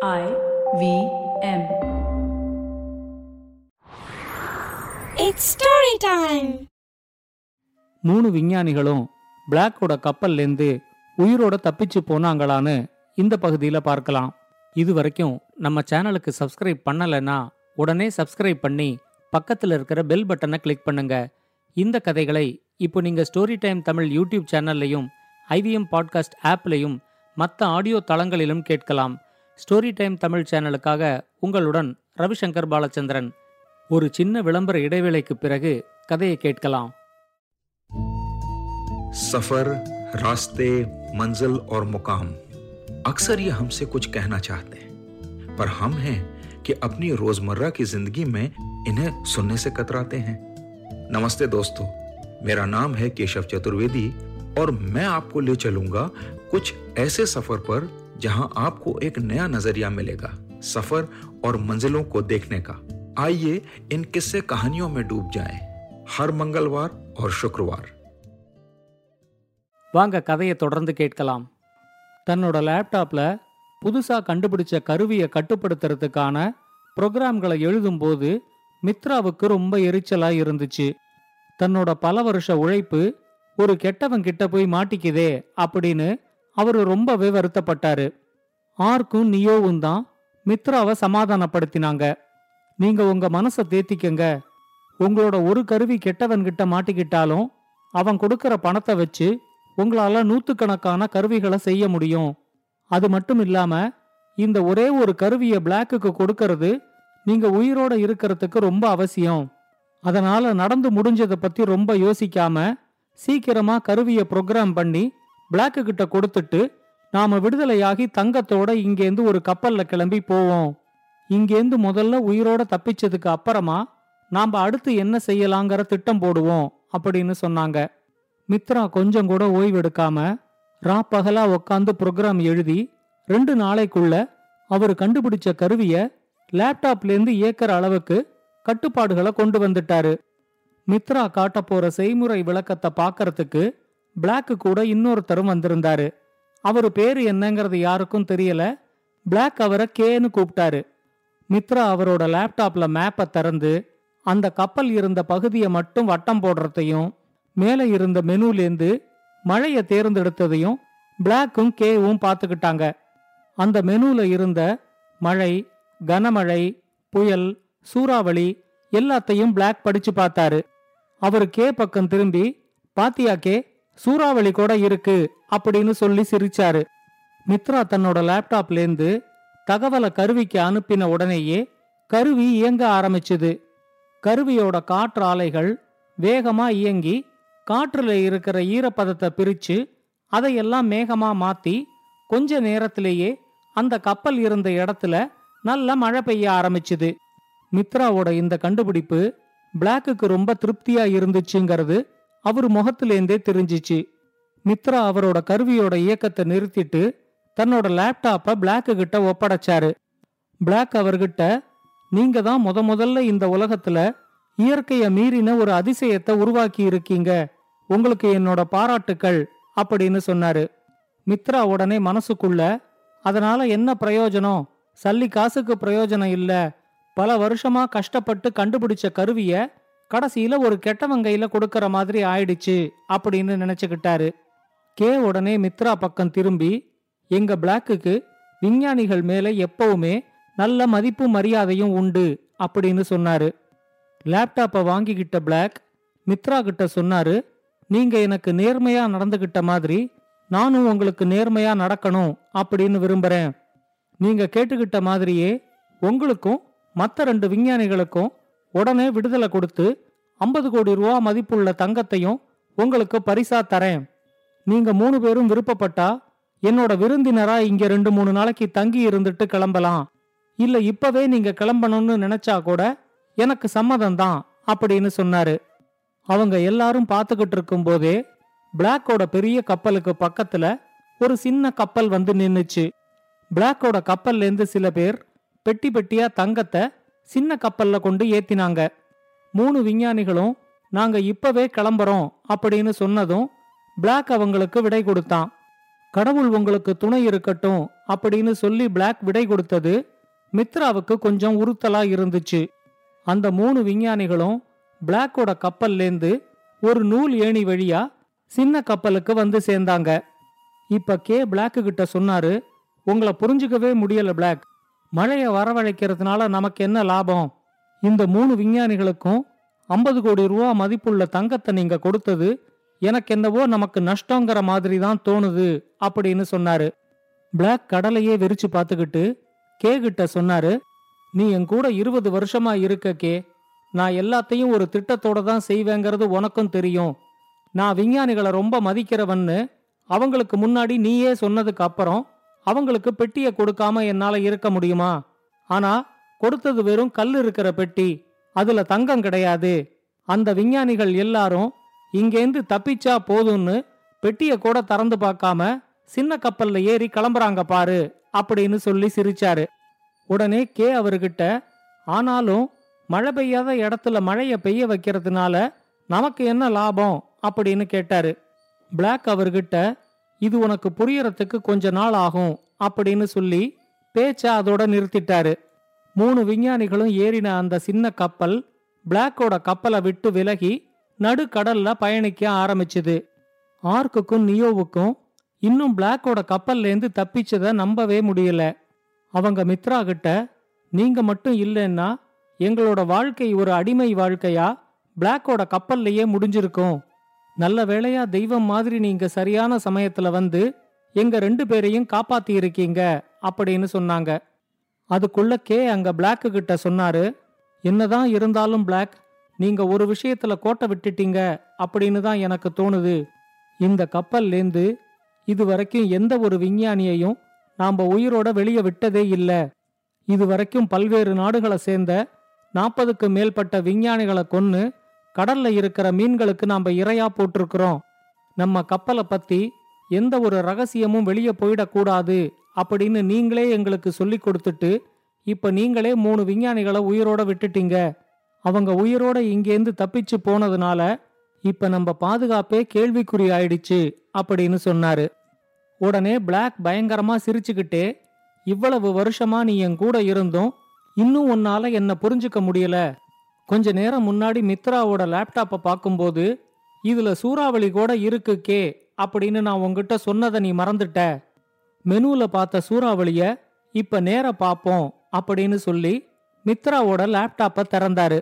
I V M. It's story time. மூணு விஞ்ஞானிகளும் பிளாக்கோட கப்பல்லேருந்து உயிரோட தப்பிச்சு போனாங்களான்னு இந்த பகுதியில் பார்க்கலாம் இது வரைக்கும் நம்ம சேனலுக்கு சப்ஸ்கிரைப் பண்ணலைன்னா உடனே சப்ஸ்கிரைப் பண்ணி பக்கத்தில் இருக்கிற பெல் பட்டனை கிளிக் பண்ணுங்க இந்த கதைகளை இப்போ நீங்கள் ஸ்டோரி டைம் தமிழ் யூடியூப் சேனல்லையும் ஐவிஎம் பாட்காஸ்ட் ஆப்லையும் மற்ற ஆடியோ தளங்களிலும் கேட்கலாம் ஸ்டோரி டைம் தமிழ் சேனலுக்காக உங்களுடன் ரவிசங்கர் பாலச்சந்திரன் ஒரு சின்ன விளம்பர இடைவேளைக்கு பிறகு கதையை கேட்கலாம் सफर रास्ते मंजिल और मुकाम अक्सर ये हमसे कुछ कहना चाहते हैं पर हम हैं कि अपनी रोजमर्रा की जिंदगी में इन्हें सुनने से कतराते हैं नमस्ते दोस्तों मेरा नाम है केशव चतुर्वेदी और मैं आपको ले चलूंगा कुछ ऐसे सफर पर जहां आपको एक नया नजरिया मिलेगा सफर और मंजिलों को देखने का आइए इन किस्से कहानियों में डूब जाएं हर मंगलवार और शुक्रवार வாங்க கதையை தொடர்ந்து கேட்கலாம் தன்னோட லேப்டாப்ல புதுசா கண்டுபிடிச்ச கருவியை கட்டுப்படுத்துறதுக்கான ப்ரோக்ராம்களை எழுதும்போது மித்ராவுக்கு ரொம்ப எரிச்சலா இருந்துச்சு தன்னோட பல வருஷ உழைப்பு ஒரு கெட்டவன் கிட்ட போய் மாட்டிக்குதே அப்படின்னு அவரு ரொம்பவே வருத்தப்பட்டாரு. ஆர்க்கும் நியோவும் தான் மித்ராவை சமாதானப்படுத்தினாங்க. நீங்க உங்க மனசை தேத்திக்கங்க. உங்களோட ஒரு கருவி கெட்டவன் கிட்ட மாட்டிக்கிட்டாலும் அவன் கொடுக்கற பணத்தை வச்சு உங்களால நூத்துக்கணக்கான கருவிகளை செய்ய முடியும். அது மட்டும் இல்லாம இந்த ஒரே ஒரு கருவியை பிளாக்குக்கு கொடுக்கறது நீங்க உயிரோட இருக்கிறதுக்கு ரொம்ப அவசியம். அதனால நடந்து முடிஞ்சதை பத்தி ரொம்ப யோசிக்காம சீக்கிரமா கருவியை ப்ரோக்ராம் பண்ணி பிளாக்கு கிட்ட கொடுத்துட்டு நாம விடுதலையாகி தங்கத்தோட இங்கேருந்து ஒரு கப்பல்ல கிளம்பி போவோம். இங்கேருந்து முதல்ல உயிரோட தப்பிச்சதுக்கு அப்புறமா நாம அடுத்து என்ன செய்யலாங்கிற திட்டம் போடுவோம் அப்படின்னு சொன்னாங்க. மித்ரா கொஞ்சம் கூட ஓய்வெடுக்காம ரா பகலா உக்காந்து ப்ரோக்ராம் எழுதி ரெண்டு நாளைக்குள்ள அவர் கண்டுபிடிச்ச கருவிய லேப்டாப்லேருந்து இயக்கிற அளவுக்கு கட்டுப்பாடுகளை கொண்டு வந்துட்டாரு. மித்ரா காட்ட போற செய்முறை விளக்கத்தை பார்க்கறதுக்கு பிளாக்கு கூட இன்னொருத்தரும் வந்திருந்தாரு. அவர் பேரு என்னங்கிறது யாருக்கும் தெரியல. பிளாக் அவரை கேன்னு கூப்பிட்டாரு. மித்ரா அவரோட லேப்டாப்ல மேப்பை திறந்து அந்த கப்பல் இருந்த பகுதியை மட்டும் வட்டம் போடுறதையும் மேலே இருந்த மெனுலேருந்து மழையை தேர்ந்தெடுத்ததையும் பிளாக்கும் கேவும் பார்த்துக்கிட்டாங்க. அந்த மெனுல இருந்த மழை கனமழை புயல் சூறாவளி எல்லாத்தையும் பிளாக் படிச்சு பார்த்தாரு. அவர் கே பக்கம் திரும்பி பாத்தியா கே சூறாவளி கூட இருக்கு அப்படின்னு சொல்லி சிரிச்சாரு. மித்ரா தன்னோட லேப்டாப்லேருந்து தகவலை கருவிக்கு அனுப்பின உடனேயே கருவி இயங்க ஆரம்பிச்சுது. கருவியோட காற்று ஆலைகள் வேகமா இயங்கி காற்றுல இருக்கிற ஈரப்பதத்தை பிரிச்சு அதையெல்லாம் மேகமா மாத்தி கொஞ்ச நேரத்திலேயே அந்த கப்பல் இருந்த இடத்துல நல்ல மழை பெய்ய ஆரம்பிச்சுது. மித்ராவோட இந்த கண்டுபிடிப்பு பிளாக்குக்கு ரொம்ப திருப்தியா இருந்துச்சுங்கிறது அவர் முகத்திலேந்தே தெரிஞ்சிச்சு. மித்ரா அவரோட கருவியோட இயக்கத்தை நிறுத்திட்டு தன்னோட லேப்டாப்பை பிளாக்கு கிட்ட ஒப்படைச்சாரு. பிளாக் அவர்கிட்ட நீங்க தான் முத முதல்ல இந்த உலகத்துல இயற்கைய மீறின ஒரு அதிசயத்தை உருவாக்கி இருக்கீங்க. உங்களுக்கு என்னோட பாராட்டுக்கள் அப்படின்னு சொன்னாரு. மித்ரா உடனே மனசுக்குள்ள அதனால என்ன பிரயோஜனம்? சல்லி காசுக்கு பிரயோஜனம் இல்ல. பல வருஷமா கஷ்டப்பட்டு கண்டுபிடிச்ச கருவிய கடைசியில ஒரு கெட்டவன் கையில கொடுக்கற மாதிரி ஆயிடுச்சு அப்படின்னு நினைச்சுக்கிட்டாரு. கே உடனே மித்ரா பக்கம் திரும்பி எங்க பிளாக்குக்கு விஞ்ஞானிகள் மேல எப்பவுமே நல்ல மதிப்பு மரியாதையும் உண்டு அப்படின்னு சொன்னாரு. லேப்டாப்பை வாங்கிக்கிட்ட பிளாக் மித்ரா கிட்ட சொன்னாரு நீங்க எனக்கு நேர்மையா நடந்துகிட்ட மாதிரி நானும் உங்களுக்கு நேர்மையா நடக்கணும் அப்படின்னு விரும்புறேன். நீங்க கேட்டுக்கிட்ட மாதிரியே உங்களுக்கும் மற்ற ரெண்டு விஞ்ஞானிகளுக்கும் உடனே விடுதலை கொடுத்து ஐம்பது கோடி ரூபா மதிப்புள்ள தங்கத்தையும் உங்களுக்கு பரிசா தரேன். நீங்க மூணு பேரும் விருப்பப்பட்டா என்னோட விருந்தினரா இங்க ரெண்டு மூணு நாளைக்கு தங்கி இருந்துட்டு கிளம்பலாம். இல்ல இப்பவே நீங்க கிளம்பணும்னு நினைச்சா கூட எனக்கு சம்மதம் தான் அப்படின்னு சொன்னாரு. அவங்க எல்லாரும் பார்த்துக்கிட்டு இருக்கும் போதே பிளாக்கோட பெரிய கப்பலுக்கு பக்கத்துல ஒரு சின்ன கப்பல் வந்து நின்னுச்சு. பிளாக்கோட கப்பல்ல இருந்து சில பேர் பெட்டி பெட்டியா தங்கத்தை சின்ன கப்பல்ல கொண்டு ஏத்தினாங்க. மூணு விஞ்ஞானிகளும் நாங்க இப்பவே கிளம்புறோம் அப்படின்னு சொன்னதும் பிளாக் அவங்களுக்கு விடை கொடுத்தான். கடவுள் உங்களுக்கு துணை இருக்கட்டும் அப்படின்னு சொல்லி பிளாக் விடை கொடுத்தது மித்ராவுக்கு கொஞ்சம் உறுத்தலா இருந்துச்சு. அந்த மூணு விஞ்ஞானிகளும் பிளாக்கோட கப்பல்லேந்து ஒரு நூல் ஏணி வழியா சின்ன கப்பலுக்கு வந்து சேர்ந்தாங்க. இப்ப கே பிளாக்கு கிட்ட சொன்னாரு உங்களை புரிஞ்சுக்கவே முடியல பிளாக் மழையை வரவழைக்கிறதுனால நமக்கு என்ன லாபம்? இந்த மூணு விஞ்ஞானிகளுக்கும் ஐம்பது கோடி ரூபா மதிப்புள்ள தங்கத்தை நீங்க கொடுத்தது எனக்கு என்னவோ நமக்கு நஷ்டங்கிற மாதிரி தான் தோணுது அப்படின்னு சொன்னாரு. பிளாக் கடலையே விரிச்சு பார்த்துக்கிட்டு கே கிட்ட சொன்னாரு நீ என் கூட இருபது வருஷமா இருக்க கே. நான் எல்லாத்தையும் ஒரு திட்டத்தோட தான் செய்வேங்கிறது உனக்கும் தெரியும். நான் விஞ்ஞானிகளை ரொம்ப மதிக்கிறவன்னு அவங்களுக்கு முன்னாடி நீயே சொன்னதுக்கு அப்புறம் அவங்களுக்கு பெட்டியை கொடுக்காம என்னால இருக்க முடியுமா? ஆனா கொடுத்தது வெறும் கல் இருக்கிற பெட்டி அதுல தங்கம் கிடையாது. அந்த விஞ்ஞானிகள் எல்லாரும் இங்கேந்து தப்பிச்சா போதும்னு பெட்டிய கூட திறந்து பார்க்காம சின்ன கப்பல்ல ஏறி கிளம்புறாங்க பாரு அப்படின்னு சொல்லி சிரிச்சாரு. உடனே கே அவர்கிட்ட ஆனாலும் மழை பெய்யாத இடத்துல மழையை பெய்ய வைக்கிறதுனால நமக்கு என்ன லாபம்? அப்படின்னு கேட்டாரு. பிளாக் அவர்கிட்ட இது உனக்கு புரியறதுக்கு கொஞ்ச நாள் ஆகும் அப்படின்னு சொல்லி பேச்ச அதோட நிறுத்திட்டாரு. மூணு விஞ்ஞானிகளும் ஏறின அந்த சின்ன கப்பல் பிளாக்கோட கப்பலை விட்டு விலகி நடுக்கடல்ல பயணிக்க ஆரம்பிச்சுது. ஆர்க்குக்கும் நியோவுக்கும் இன்னும் பிளாக்கோட கப்பல்லேந்து தப்பிச்சத நம்பவே முடியல. அவங்க மித்ரா கிட்ட நீங்க மட்டும் இல்லைன்னா எங்களோட வாழ்க்கை ஒரு அடிமை வாழ்க்கையா? பிளாக்கோட கப்பல்லையே முடிஞ்சிருக்கும். நல்ல வேளையா தெய்வம் மாதிரி நீங்க சரியான சமயத்துல வந்து எங்க ரெண்டு பேரையும் காப்பாத்தி இருக்கீங்க அப்படின்னு சொன்னாங்க. அதுக்குள்ள கே அங்க பிளாக்கு கிட்ட சொன்னாரு என்னதான் இருந்தாலும் பிளாக் நீங்க ஒரு விஷயத்துல கோட்டை விட்டுட்டீங்க அப்படின்னு தான் எனக்கு தோணுது. இந்த கப்பல்லேந்து இது வரைக்கும் எந்த ஒரு விஞ்ஞானியையும் நாம உயிரோட வெளியே விட்டதே இல்லை. இது வரைக்கும் பல்வேறு நாடுகளை சேர்ந்த நாற்பதுக்கு மேற்பட்ட விஞ்ஞானிகளை கொன்னு கடல்ல இருக்கிற மீன்களுக்கு நாம இரையா போட்டிருக்கிறோம். நம்ம கப்பலை பத்தி எந்த ஒரு ரகசியமும் வெளியே போயிடக்கூடாது அப்படின்னு நீங்களே எங்களுக்கு சொல்லி கொடுத்துட்டு இப்ப நீங்களே மூணு விஞ்ஞானிகளை உயிரோட விட்டுட்டீங்க. அவங்க உயிரோட இங்கேருந்து தப்பிச்சு போனதுனால இப்ப நம்ம பாதுகாப்பே கேள்விக்குறி ஆயிடுச்சு அப்படின்னு சொன்னாரு. உடனே பிளாக் பயங்கரமா சிரிச்சுக்கிட்டே இவ்வளவு வருஷமா நீ என் கூட இருந்தும் இன்னும் உன்னால என்ன புரிஞ்சுக்க முடியல. கொஞ்ச நேரம் முன்னாடி மித்ராவோட லேப்டாப்பை பார்க்கும்போது இதுல சூறாவளி கூட இருக்கு கே அப்படின்னு நான் உங்ககிட்ட சொன்னதை நீ மறந்துட்ட. மெனுல பார்த்த சூறாவளிய இப்ப நேர பார்ப்போம் அப்படின்னு சொல்லி மித்ராவோட லேப்டாப்பை திறந்தாரு.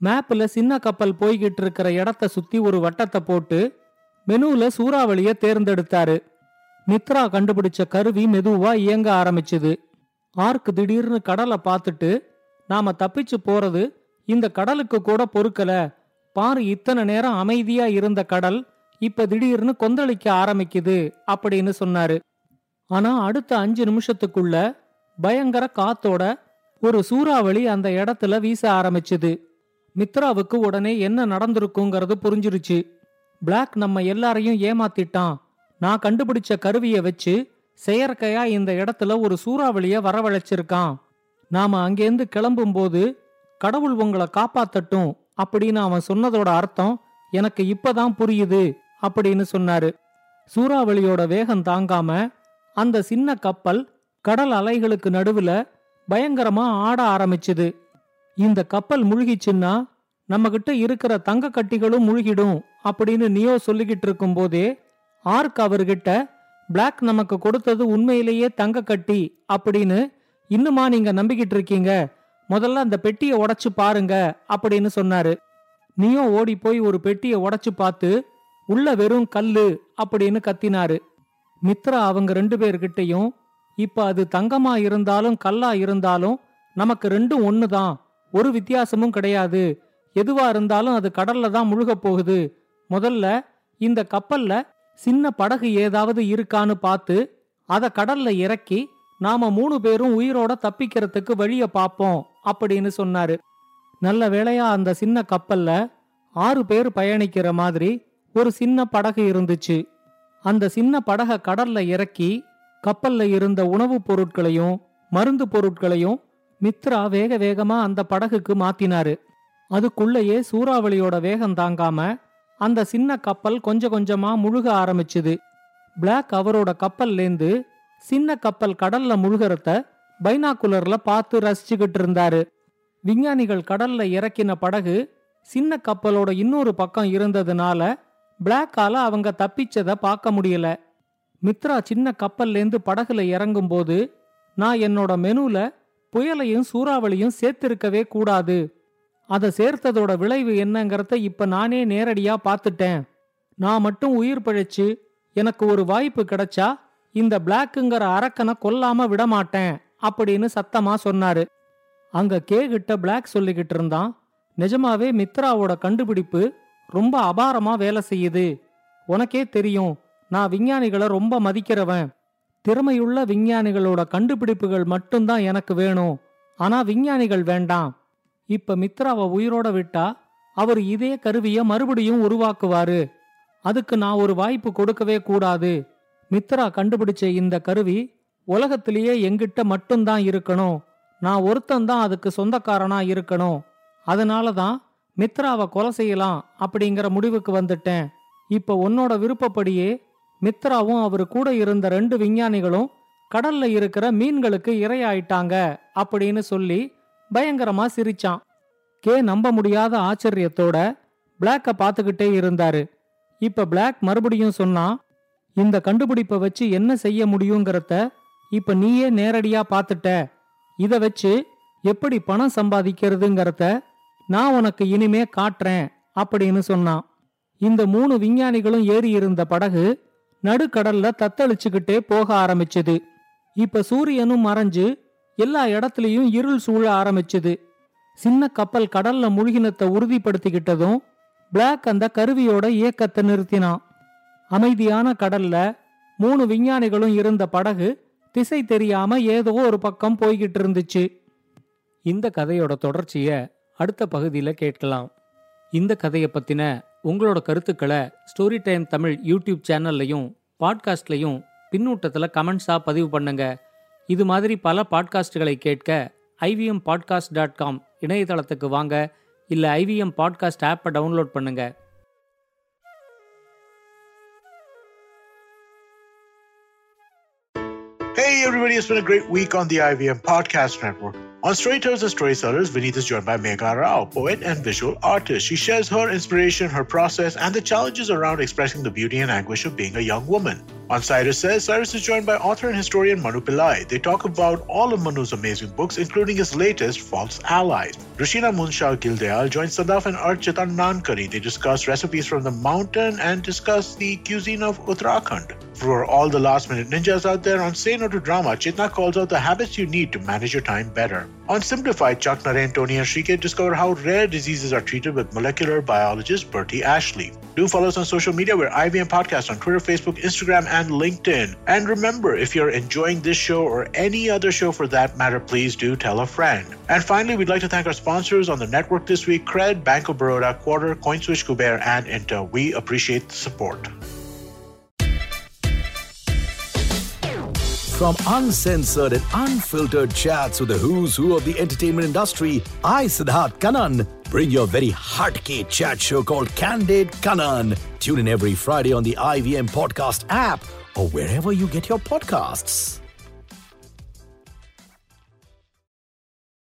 மேப்ல சின்ன கப்பல் போய்கிட்டு இருக்கிற இடத்த சுத்தி ஒரு வட்டத்தை போட்டு மெனுல சூறாவளிய தேர்ந்தெடுத்தாரு. மித்ரா கண்டுபிடிச்ச கருவி மெதுவா இயங்க ஆரம்பிச்சுது. ஆர்க் திடீர்னு கடலை பார்த்துட்டு நாம தப்பிச்சு போறது இந்த கடலுக்கு கூட பொறுக்கல. பாரு இத்தனை நேரம் அமைதியா இருந்த கடல் இப்ப திடீர்னு கொந்தளிக்க ஆரம்பிக்குது அப்படின்னு சொன்னாரு. ஆனா அடுத்த அஞ்சு நிமிஷத்துக்குள்ள பயங்கர காத்தோட ஒரு சூறாவளி அந்த இடத்துல வீச ஆரம்பிச்சுது. மித்ராவுக்கு உடனே என்ன நடந்திருக்குங்கிறது புரிஞ்சிருச்சு. பிளாக் நம்ம எல்லாரையும் ஏமாத்திட்டான். நான் கண்டுபிடிச்ச கருவியை வச்சு செயற்கையா இந்த இடத்துல ஒரு சூறாவளிய வரவழைச்சிருக்கான். நாம அங்கேருந்து கிளம்பும்போது கடவுள் உங்களை காப்பாத்தட்டும் அப்படின்னு அவன் சொன்னதோட அர்த்தம் எனக்கு இப்பதான் புரியுது அப்படின்னு சொன்னாரு. சூறாவளியோட வேகம் தாங்காம அந்த சின்ன கப்பல் கடல் அலைகளுக்கு நடுவுல பயங்கரமா ஆட ஆரம்பிச்சுது. இந்த கப்பல் முழுகிச்சுன்னா நம்மகிட்ட இருக்கிற தங்க கட்டிகளும் முழுகிடும் அப்படின்னு நியோ சொல்லிக்கிட்டு இருக்கும் போதே ஆர்க் அவர்கிட்ட பிளாக் நமக்கு கொடுத்தது உண்மையிலேயே தங்க கட்டி அப்படின்னு இன்னுமா நீங்க நம்பிக்கிட்டு இருக்கீங்க? முதல்ல அந்த பெட்டியை உடைச்சு பாருங்க அப்படின்னு சொன்னாரு. நீயும் ஓடி போய் ஒரு பெட்டியை உடைச்சு பார்த்து உள்ள வெறும் கல்லு அப்படின்னு கத்தினாரு. மித்ரா அவங்க ரெண்டு பேர்கிட்டையும் இப்ப அது தங்கமா இருந்தாலும் கல்லா இருந்தாலும் நமக்கு ரெண்டும் ஒண்ணுதான். ஒரு வித்தியாசமும் கிடையாது. எதுவா இருந்தாலும் அது கடல்ல தான் முழுக போகுது. முதல்ல இந்த கப்பல்ல சின்ன படகு ஏதாவது இருக்கான்னு பார்த்து அதை கடல்ல இறக்கி நாம மூணு பேரும் உயிரோட தப்பிக்கிறதுக்கு வழிய பாப்போம் அப்படின்னு சொன்னாரு. நல்ல வேளையா அந்த சின்ன கப்பல்ல ஆறு பேர் பயணிக்கிற மாதிரி ஒரு சின்ன படகு இருந்துச்சு. அந்த சின்ன படக கடல்ல இறக்கி கப்பல்ல இருந்த உணவுப் பொருட்களையும் மருந்து பொருட்களையும் மித்ரா வேக வேகமா அந்த படகுக்கு மாத்தினாரு. அதுக்குள்ளேயே சூறாவளியோட வேகம் தாங்காம அந்த சின்ன கப்பல் கொஞ்சம் கொஞ்சமா முழுக ஆரம்பிச்சுது. பிளாக் அவரோட கப்பல்லேந்து சின்ன கப்பல் கடல்ல முழுகிறத பைனாக்குலர்ல பார்த்து ரசிச்சுக்கிட்டு இருந்தாரு. விஞ்ஞானிகள் கடல்ல இறக்கின படகு சின்ன கப்பலோட இன்னொரு பக்கம் இருந்ததுனால பிளாக்கால அவங்க தப்பிச்சத பார்க்க முடியல. மித்ரா சின்ன கப்பல்லேந்து படகுல இறங்கும்போது நான் என்னோட மெனுல புயலையும் சூறாவளியும் சேர்த்திருக்கவே கூடாது. அதை சேர்த்ததோட விளைவு என்னங்கறத இப்ப நானே நேரடியா பார்த்துட்டேன். நான் மட்டும் உயிர் பிழைச்சு எனக்கு ஒரு வாய்ப்பு கிடைச்சா இந்த பிளாக்குங்கிற அரக்கனை கொல்லாம விடமாட்டேன் அப்படின்னு சத்தமா சொன்னாரு. அங்க கே கிட்ட பிளாக் சொல்லிக்கிட்டு இருந்தான். நிஜமாவே மித்ராவோட கண்டுபிடிப்பு ரொம்ப அபாரமா வேலை செய்யுது. உனக்கே தெரியும் நான் விஞ்ஞானிகளை ரொம்ப மதிக்கிறவன். திறமையுள்ள விஞ்ஞானிகளோட கண்டுபிடிப்புகள் மட்டும்தான் எனக்கு வேணும். ஆனா விஞ்ஞானிகள் வேண்டாம். இப்ப மித்ராவை உயிரோட விட்டா அவர் இதே கருவிய மறுபடியும் உருவாக்குவாரு. அதுக்கு நான் ஒரு வாய்ப்பு கொடுக்கவே கூடாது. மித்ரா கண்டுபிடிச்ச இந்த கருவி உலகத்திலேயே எங்கிட்ட மட்டும்தான் இருக்கணும். நான் ஒருத்தந்தான் அதுக்கு சொந்தக்காரனா இருக்கணும். அதனால தான் மித்ராவை கொலை செய்யலாம் அப்படிங்கிற முடிவுக்கு வந்துட்டேன். இப்ப உன்னோட விருப்பப்படியே மித்ராவும் அவர் கூட இருந்த ரெண்டு விஞ்ஞானிகளும் கடல்ல இருக்கிற மீன்களுக்கு இரையாயிட்டாங்க அப்படின்னு சொல்லி பயங்கரமா சிரிச்சான். கே நம்ப முடியாத ஆச்சரியத்தோட பிளாக்க பார்த்துக்கிட்டே இருந்தாரு. இப்ப பிளாக் மறுபடியும் சொன்னா இந்த கண்டுபிடிப்பை வச்சு என்ன செய்ய முடியுங்கிறத இப்ப நீயே நேரடியா பார்த்துட்ட. இத வச்சு எப்படி பணம் சம்பாதிக்கிறதுங்கிறத நான் உனக்கு இனிமே காட்டுறேன் அப்படின்னு சொன்னான். இந்த மூணு விஞ்ஞானிகளும் ஏறி இருந்த படகு நடுக்கடல்ல தத்தளிச்சுக்கிட்டே போக ஆரம்பிச்சது. இப்ப சூரியனும் மறைஞ்சு எல்லா இடத்துலயும் இருள் சூழ ஆரம்பிச்சது. சின்ன கப்பல் கடல்ல முழுகினத்தை உறுதிப்படுத்திக்கிட்டதும் பிளாக் அந்த கருவியோட இயக்கத்தை நிறுத்தினான். அமைதியான கடல்ல மூணு விஞ்ஞானிகளும் இருந்த படகு திசை தெரியாம ஏதோ ஒரு பக்கம் போய்கிட்டு இருந்துச்சு. இந்த கதையோட தொடர்ச்சிய அடுத்த பகுதியில் கேட்கலாம். இந்த கதையை பத்தின உங்களோட கருத்துக்களை ஸ்டோரி டைம் தமிழ் யூடியூப் சேனல்லையும் பாட்காஸ்ட்லையும் பின்னூட்டத்தில் கமெண்ட்ஸாக பதிவு பண்ணுங்க. இது மாதிரி பல பாட்காஸ்டுகளை கேட்க ஐவிஎம் பாட்காஸ்ட் டாட் காம் இணையதளத்துக்கு வாங்க. இல்லை ஐவிஎம் பாட்காஸ்ட் ஆப்பை டவுன்லோட் பண்ணுங்கள் everybody, it's been a great week on the IVM Podcast Network. On Storytellers and Storytellers, Vineet is joined by Megha Rao, poet and visual artist. She shares her inspiration, her process, and the challenges around expressing the beauty and anguish of being a young woman. On Cyrus Says, Cyrus is joined by author and historian Manu Pillai. They talk about all of Manu's amazing books, including his latest, False Allies. Rashina Munshah Gildeal joins Sadaf and Archita Nankari. They discuss recipes from the mountain and discuss the cuisine of Uttarakhand. For all the last minute ninjas out there on Say No to Drama, Chitna calls out the habits you need to manage your time better. On Simplified, Chuck Naren, Tony, and Shrike discover how rare diseases are treated with molecular biologist Bertie Ashley. Do follow us on social media. We're IVM Podcast on Twitter, Facebook, Instagram, and LinkedIn. And remember, if you're enjoying this show or any other show for that matter, please do tell a friend. And finally, we'd like to thank our sponsors on the network this week Cred, Bank of Baroda, Quarter, CoinSwitch, Kuber, and Intel. We appreciate the support. From uncensored and unfiltered chats with the who's who of the entertainment industry, I, Siddharth Kanan, bring your very heartcake chat show called Candid Kanan. Tune in every Friday on the IVM Podcast app or wherever you get your podcasts.